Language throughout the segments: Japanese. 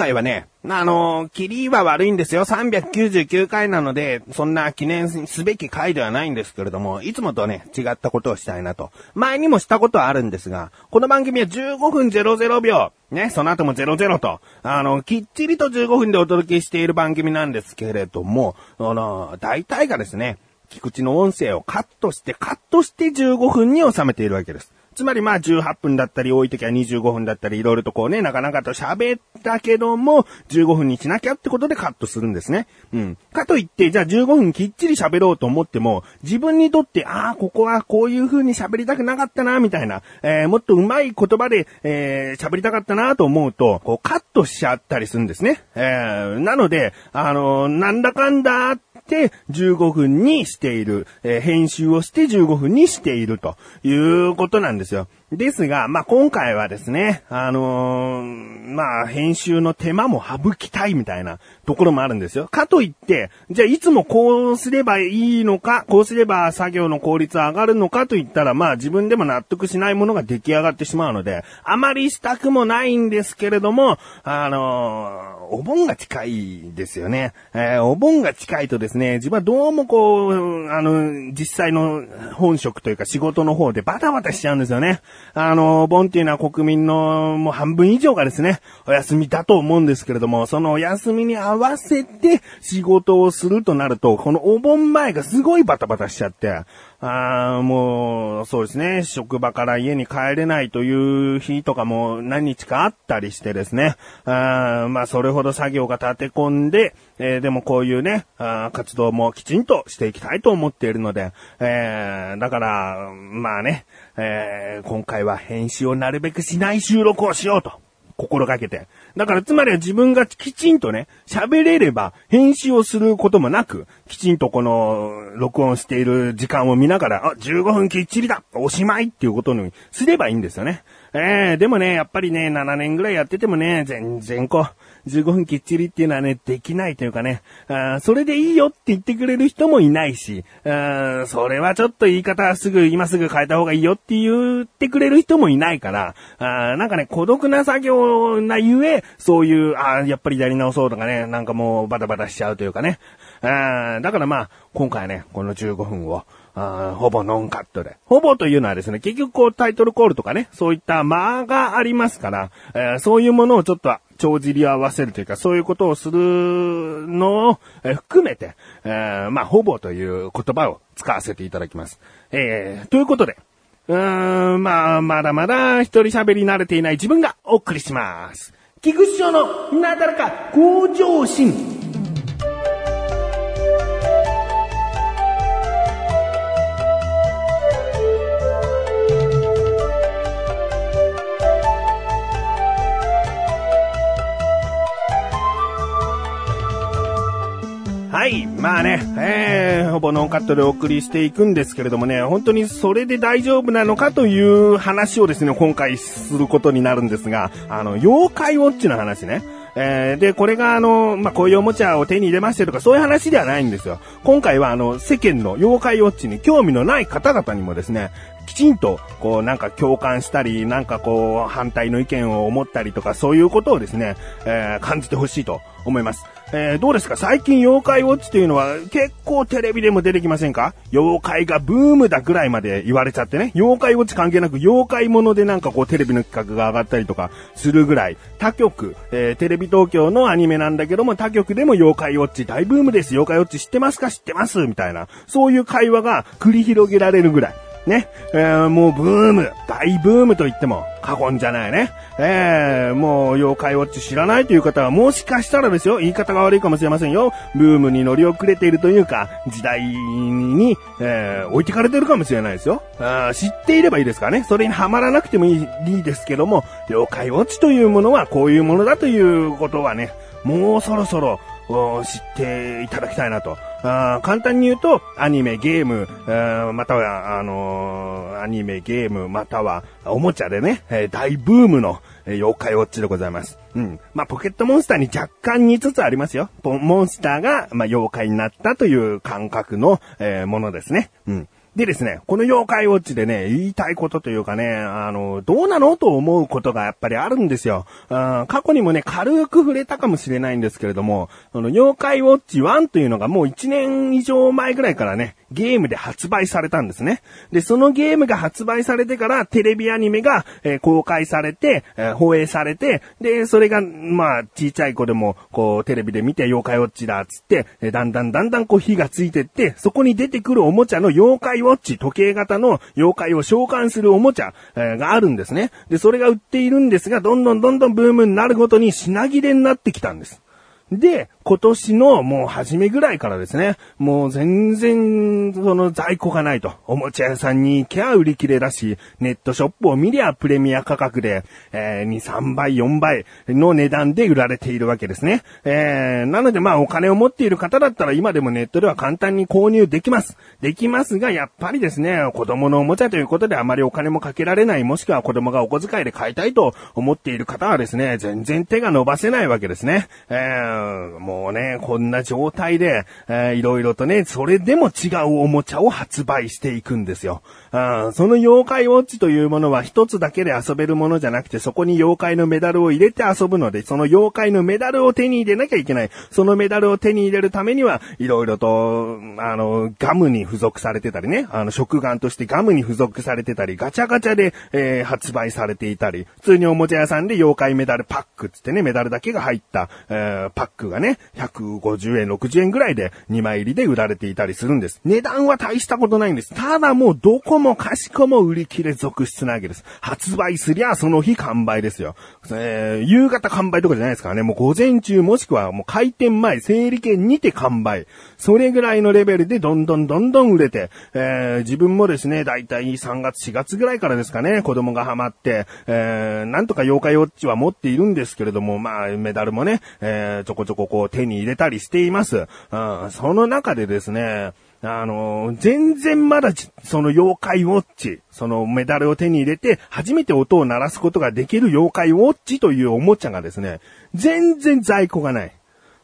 今回はね、あの、キリは悪いんですよ。399回なので、そんな記念すべき回ではないんですけれども、いつもとね、違ったことをしたいなと。前にもしたことはあるんですが、この番組は15分00秒、ね、その後も00と、あの、きっちりと15分でお届けしている番組なんですけれども、あの、大体がですね、菊池の音声をカットして、カットして15分に収めているわけです。つまりまあ18分だったり、多い時は25分だったり、いろいろとこうね、なかなかと喋ったけども、15分にしなきゃってことでカットするんですね。うん。かといって、じゃあ15分きっちり喋ろうと思っても、自分にとって、ああ、ここはこういう風に喋りたくなかったな、みたいな、えー、もっと上手い言葉で、えー、喋りたかったなと思うと、こうカットしちゃったりするんですね。えー、なので、あのー、なんだかんだ15分にしている、えー、編集をして15分にしているということなんですよ。ですが、まあ、今回はですね、あのー、まあ、編集の手間も省きたいみたいなところもあるんですよ。かといって、じゃあいつもこうすればいいのか、こうすれば作業の効率上がるのかと言ったら、まあ自分でも納得しないものが出来上がってしまうので、あまりしたくもないんですけれども、あのー、お盆が近いですよね。えー、お盆が近いとですね、自分はどうもこう、あの、実際の本職というか仕事の方でバタバタしちゃうんですよね。あの、盆っていうのは国民のもう半分以上がですね、お休みだと思うんですけれども、そのお休みに合わせて仕事をするとなると、このお盆前がすごいバタバタしちゃって、あもう、そうですね、職場から家に帰れないという日とかも何日かあったりしてですね、あまあ、それほど作業が立て込んで、えー、でもこういうね、あ活動もきちんとしていきたいと思っているので、えー、だから、まあね、えー、今回は編集をなるべくしない収録をしようと。心がけて。だからつまりは自分がきちんとね、喋れれば編集をすることもなく、きちんとこの録音している時間を見ながら、あ、15分きっちりだおしまいっていうことにすればいいんですよね。えー、でもね、やっぱりね、7年ぐらいやっててもね、全然こう、15分きっちりっていうのはね、できないというかね、あそれでいいよって言ってくれる人もいないし、あそれはちょっと言い方すぐ、今すぐ変えた方がいいよって言ってくれる人もいないから、あなんかね、孤独な作業なゆえ、そういう、あやっぱりやり直そうとかね、なんかもうバタバタしちゃうというかね。あだからまあ、今回ね、この15分を、あほぼノンカットで。ほぼというのはですね、結局こうタイトルコールとかね、そういった間がありますから、えー、そういうものをちょっと帳尻合わせるというか、そういうことをするのを、えー、含めて、えー、まあ、ほぼという言葉を使わせていただきます。えー、ということで、うーん、まあ、まだまだ一人喋り慣れていない自分がお送りします。菊池賞のなだらか向上心。まあね、えー、ほぼノンカットでお送りしていくんですけれどもね、本当にそれで大丈夫なのかという話をですね、今回することになるんですが、あの、妖怪ウォッチの話ね。えー、で、これがあの、まあ、こういうおもちゃを手に入れましてとかそういう話ではないんですよ。今回はあの、世間の妖怪ウォッチに興味のない方々にもですね、きちんと、こう、なんか共感したり、なんかこう、反対の意見を思ったりとか、そういうことをですね、えー、感じてほしいと思います。えー、どうですか？最近妖怪ウォッチというのは結構テレビでも出てきませんか？妖怪がブームだぐらいまで言われちゃってね。妖怪ウォッチ関係なく妖怪ものでなんかこうテレビの企画が上がったりとかするぐらい、他局、えー、テレビ東京のアニメなんだけども他局でも妖怪ウォッチ大ブームです。妖怪ウォッチ知ってますか？知ってますみたいな。そういう会話が繰り広げられるぐらい。ね、えー、もうブーム、大ブームと言っても過言じゃないね。えー、もう妖怪ウォッチ知らないという方はもしかしたらですよ、言い方が悪いかもしれませんよ。ブームに乗り遅れているというか、時代に、えー、置いてかれてるかもしれないですよ。あ知っていればいいですからね。それにはまらなくてもいいいいですけども、妖怪ウォッチというものはこういうものだということはね、もうそろそろを知っていただきたいなと。あ簡単に言うと、アニメ、ゲーム、または、あのー、アニメ、ゲーム、または、おもちゃでね、えー、大ブームの、えー、妖怪ウォッチでございます。うん。まあ、ポケットモンスターに若干似つつありますよ。モンスターが、まあ、妖怪になったという感覚の、え、ものですね。うん。でですね、この妖怪ウォッチでね、言いたいことというかね、あの、どうなのと思うことがやっぱりあるんですよ。過去にもね、軽く触れたかもしれないんですけれども、あの妖怪ウォッチ1というのがもう1年以上前ぐらいからね、ゲームで発売されたんですね。で、そのゲームが発売されてからテレビアニメが、えー、公開されて、えー、放映されて、で、それが、まあ、小さい子でも、こう、テレビで見て妖怪ウォッチだっつって、えー、だんだんだんだんこう火がついてって、そこに出てくるおもちゃの妖怪ウォッチ、時計型の妖怪を召喚するおもちゃ、えー、があるんですね。で、それが売っているんですが、どんどんどんどんブームになるごとに品切れになってきたんです。で、今年のもう初めぐらいからですね、もう全然、その在庫がないと。おもちゃ屋さんに行きゃ売り切れだし、ネットショップを見りゃプレミア価格で、えー、2、3倍、4倍の値段で売られているわけですね。えー、なのでまあお金を持っている方だったら今でもネットでは簡単に購入できます。できますが、やっぱりですね、子供のおもちゃということであまりお金もかけられない、もしくは子供がお小遣いで買いたいと思っている方はですね、全然手が伸ばせないわけですね。えー、もうね、こんな状態で、えー、いろいろとね、それでも違うおもちゃを発売していくんですよ。あその妖怪ウォッチというものは一つだけで遊べるものじゃなくて、そこに妖怪のメダルを入れて遊ぶので、その妖怪のメダルを手に入れなきゃいけない。そのメダルを手に入れるためには、いろいろと、あの、ガムに付属されてたりね、あの、食玩としてガムに付属されてたり、ガチャガチャで、えー、発売されていたり、普通におもちゃ屋さんで妖怪メダルパックつってね、メダルだけが入った、えー、パックがね、150円、60円ぐらいで2枚入りで売られていたりするんです。値段は大したことないんです。ただもうどこもかしこも売り切れ続出なわけです。発売すりゃその日完売ですよ。えー、夕方完売とかじゃないですからね。もう午前中もしくはもう開店前、整理券にて完売。それぐらいのレベルでどんどんどんどん売れて、えー、自分もですね、だいたい3月4月ぐらいからですかね、子供がハマって、えー、なんとか妖怪ウォッチは持っているんですけれども、まあ、メダルもね、えー、ちょこちょここう手に入れたりしています。うん、その中でですね、あの、全然まだ、その妖怪ウォッチ、そのメダルを手に入れて、初めて音を鳴らすことができる妖怪ウォッチというおもちゃがですね、全然在庫がない。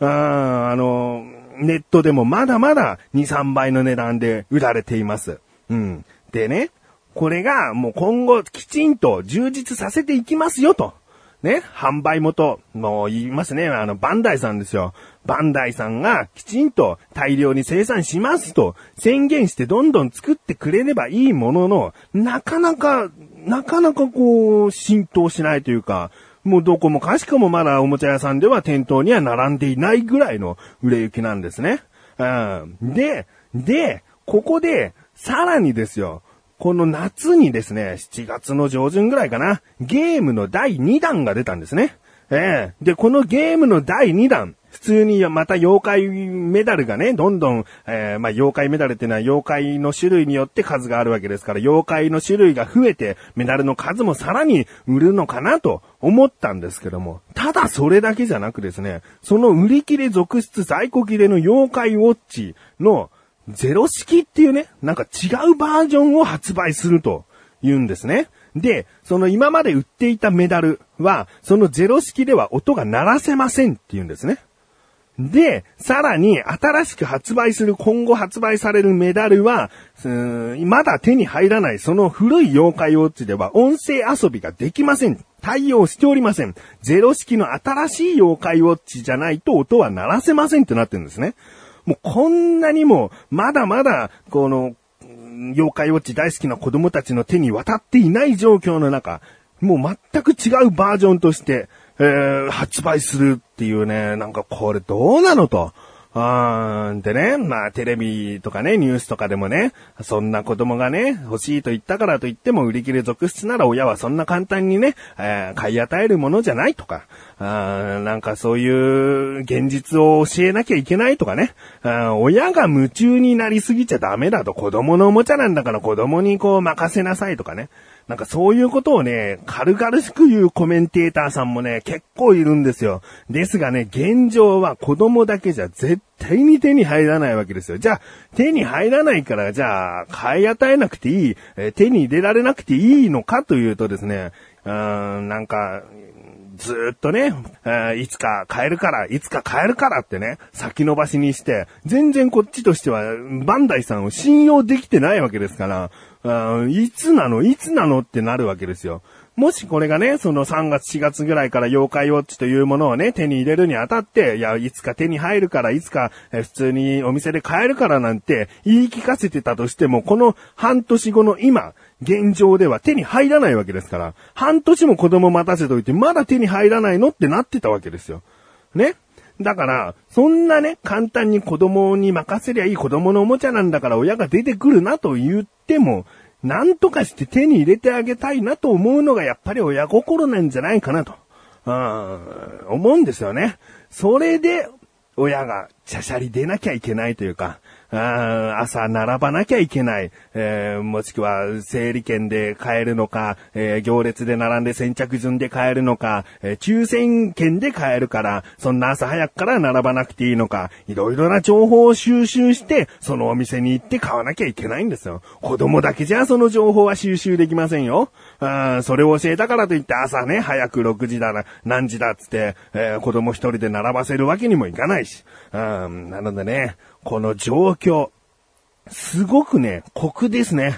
ああの、ネットでもまだまだ2、3倍の値段で売られています。うん。でね、これがもう今後きちんと充実させていきますよと。ね、販売元、もう言いますね、あの、バンダイさんですよ。バンダイさんがきちんと大量に生産しますと宣言してどんどん作ってくれればいいものの、なかなか、なかなかこう、浸透しないというか、もうどこもかしこもまだおもちゃ屋さんでは店頭には並んでいないぐらいの売れ行きなんですね。うん。で、で、ここで、さらにですよ、この夏にですね、7月の上旬ぐらいかな、ゲームの第2弾が出たんですね。ええー、で、このゲームの第2弾、普通にまた妖怪メダルがね、どんどん、えー、まあ、妖怪メダルっていうのは妖怪の種類によって数があるわけですから、妖怪の種類が増えて、メダルの数もさらに売るのかなと思ったんですけども、ただそれだけじゃなくですね、その売り切れ続出在庫切れの妖怪ウォッチのゼロ式っていうね、なんか違うバージョンを発売すると言うんですね。で、その今まで売っていたメダルは、そのゼロ式では音が鳴らせませんって言うんですね。で、さらに新しく発売する、今後発売されるメダルは、まだ手に入らないその古い妖怪ウォッチでは音声遊びができません。対応しておりません。ゼロ式の新しい妖怪ウォッチじゃないと音は鳴らせませんってなってるんですね。もうこんなにも、まだまだ、この、妖怪ウォッチ大好きな子供たちの手に渡っていない状況の中、もう全く違うバージョンとして、えー、発売するっていうね、なんかこれどうなのと。あーんでね、まあテレビとかね、ニュースとかでもね、そんな子供がね、欲しいと言ったからと言っても売り切れ続出なら親はそんな簡単にね、えー、買い与えるものじゃないとか、あなんかそういう現実を教えなきゃいけないとかね、あ親が夢中になりすぎちゃダメだと子供のおもちゃなんだから子供にこう任せなさいとかね。なんかそういうことをね、軽々しく言うコメンテーターさんもね、結構いるんですよ。ですがね、現状は子供だけじゃ絶対に手に入らないわけですよ。じゃあ、手に入らないから、じゃあ、買い与えなくていい、え手に入れられなくていいのかというとですね、うーん、なんか、ずっとね、えいつか買えるから、いつか買えるからってね、先延ばしにして、全然こっちとしては、バンダイさんを信用できてないわけですから、あーいつなのいつなのってなるわけですよ。もしこれがね、その3月4月ぐらいから妖怪ウォッチというものをね、手に入れるにあたって、いや、いつか手に入るから、いつか普通にお店で買えるからなんて言い聞かせてたとしても、この半年後の今、現状では手に入らないわけですから、半年も子供待たせといて、まだ手に入らないのってなってたわけですよ。ね？だから、そんなね、簡単に子供に任せりゃいい子供のおもちゃなんだから親が出てくるなと言っても、なんとかして手に入れてあげたいなと思うのがやっぱり親心なんじゃないかなと、うん、思うんですよね。それで、親がしゃしゃり出なきゃいけないというか、あ朝並ばなきゃいけない、えーもしくは整理券で買えるのか、えー行列で並んで先着順で買えるのか、えー抽選券で買えるから、そんな朝早くから並ばなくていいのか、いろいろな情報を収集して、そのお店に行って買わなきゃいけないんですよ。子供だけじゃその情報は収集できませんよ。あそれを教えたからといって朝ね、早く6時だな、何時だっつって、えー子供一人で並ばせるわけにもいかないし。うんなのでね、この状況、すごくね、酷ですね。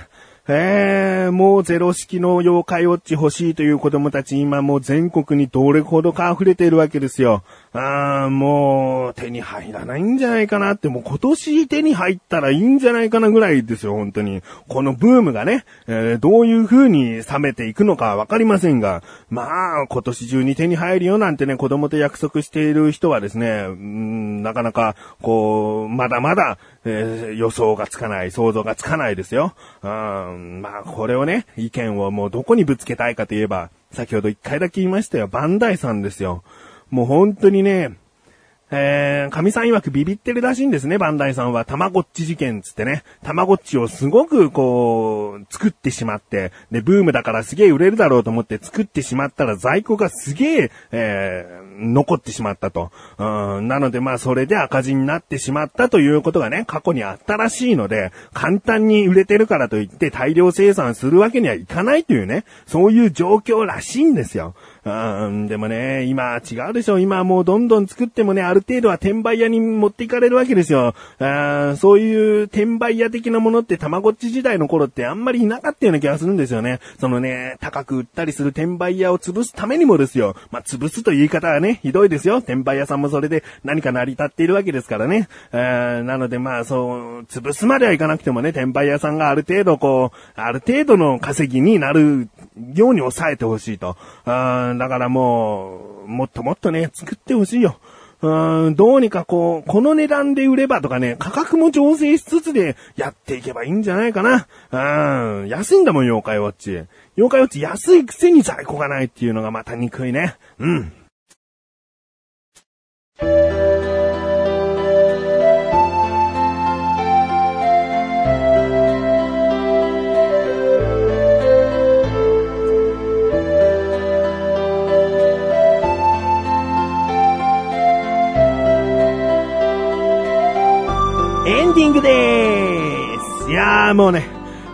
えー、もうゼロ式の妖怪ウォッチ欲しいという子供たち今もう全国にどれほどか溢れているわけですよ。あーもう手に入らないんじゃないかなって、もう今年手に入ったらいいんじゃないかなぐらいですよ、本当に。このブームがね、えーどういう風に冷めていくのかわかりませんが、まあ、今年中に手に入るよなんてね、子供と約束している人はですね、うんなかなか、こう、まだまだ、えー予想がつかない、想像がつかないですよ。うん、まあ、これをね、意見をもうどこにぶつけたいかといえば、先ほど一回だけ言いましたよ、バンダイさんですよ。もう本当にね、えー、神さん曰くビビってるらしいんですね、バンダイさんは。たまごっち事件つってね。たまごっちをすごくこう、作ってしまって、で、ブームだからすげえ売れるだろうと思って作ってしまったら在庫がすげえ、えー、残ってしまったと。うん、なのでまあそれで赤字になってしまったということがね、過去にあったらしいので、簡単に売れてるからといって大量生産するわけにはいかないというね、そういう状況らしいんですよ。うん、でもね、今違うでしょ。今もうどんどん作ってもね、ある程度は転売屋に持っていかれるわけですよ。あそういう転売屋的なものってたまごっち時代の頃ってあんまりいなかったような気がするんですよね。そのね、高く売ったりする転売屋を潰すためにもですよ。まあ、潰すという言い方はね、ひどいですよ。転売屋さんもそれで何か成り立っているわけですからね。なのでまあ、そう、潰すまではいかなくてもね、転売屋さんがある程度こう、ある程度の稼ぎになるように抑えてほしいと。あーだからもう、もっともっとね、作ってほしいよ。うん、どうにかこう、この値段で売ればとかね、価格も調整しつつでやっていけばいいんじゃないかな。うん、安いんだもん、妖怪ウォッチ。妖怪ウォッチ安いくせに在庫がないっていうのがまた憎いね。うん。ングでーすいやーもうね、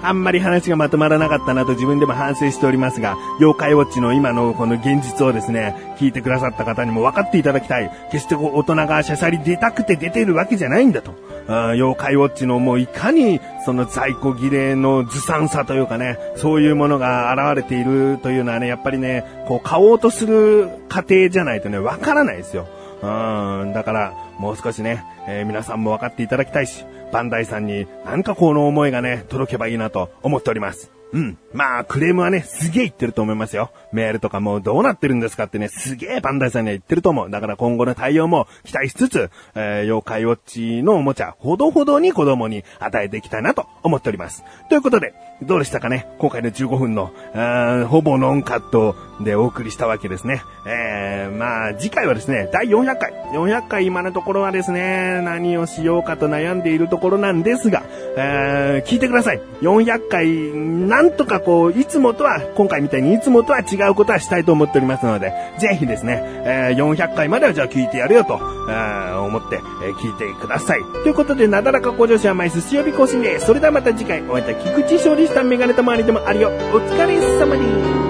あんまり話がまとまらなかったなと自分でも反省しておりますが、妖怪ウォッチの今のこの現実をですね、聞いてくださった方にも分かっていただきたい。決してこう大人がしゃしゃり出たくて出てるわけじゃないんだと。あ妖怪ウォッチのもういかにその在庫切れのずさんさというかね、そういうものが現れているというのはね、やっぱりね、こう買おうとする過程じゃないとね、分からないですよ。うん、だから、もう少しね、えー皆さんも分かっていただきたいし、バンダイさんになんかこの思いがね、届けばいいなと思っております。うん。まあ、クレームはね、すげえ言ってると思いますよ。メールとかもうどうなってるんですかってね、すげえバンダイさんには言ってると思う。だから今後の対応も期待しつつ、えー妖怪ウォッチのおもちゃ、ほどほどに子供に与えていきたいなと思っております。ということで、どうでしたかね？今回の15分の、あーほぼノンカットでお送りしたわけですね。えー、まあ、次回はですね、第400回。400回今のところはですね、何をしようかと悩んでいるところなんですが、えー、聞いてください。400回、なんとかこう、いつもとは、今回みたいにいつもとは違うことはしたいと思っておりますので、ぜひですね、えー、400回まではじゃあ聞いてやるよと、えー思って、えー聞いてください。ということで、なだらか向上心は毎週水曜日更新で。それではまた次回、お会いいた菊池勝利したメガネたまわりでもあるよ。お疲れ様です。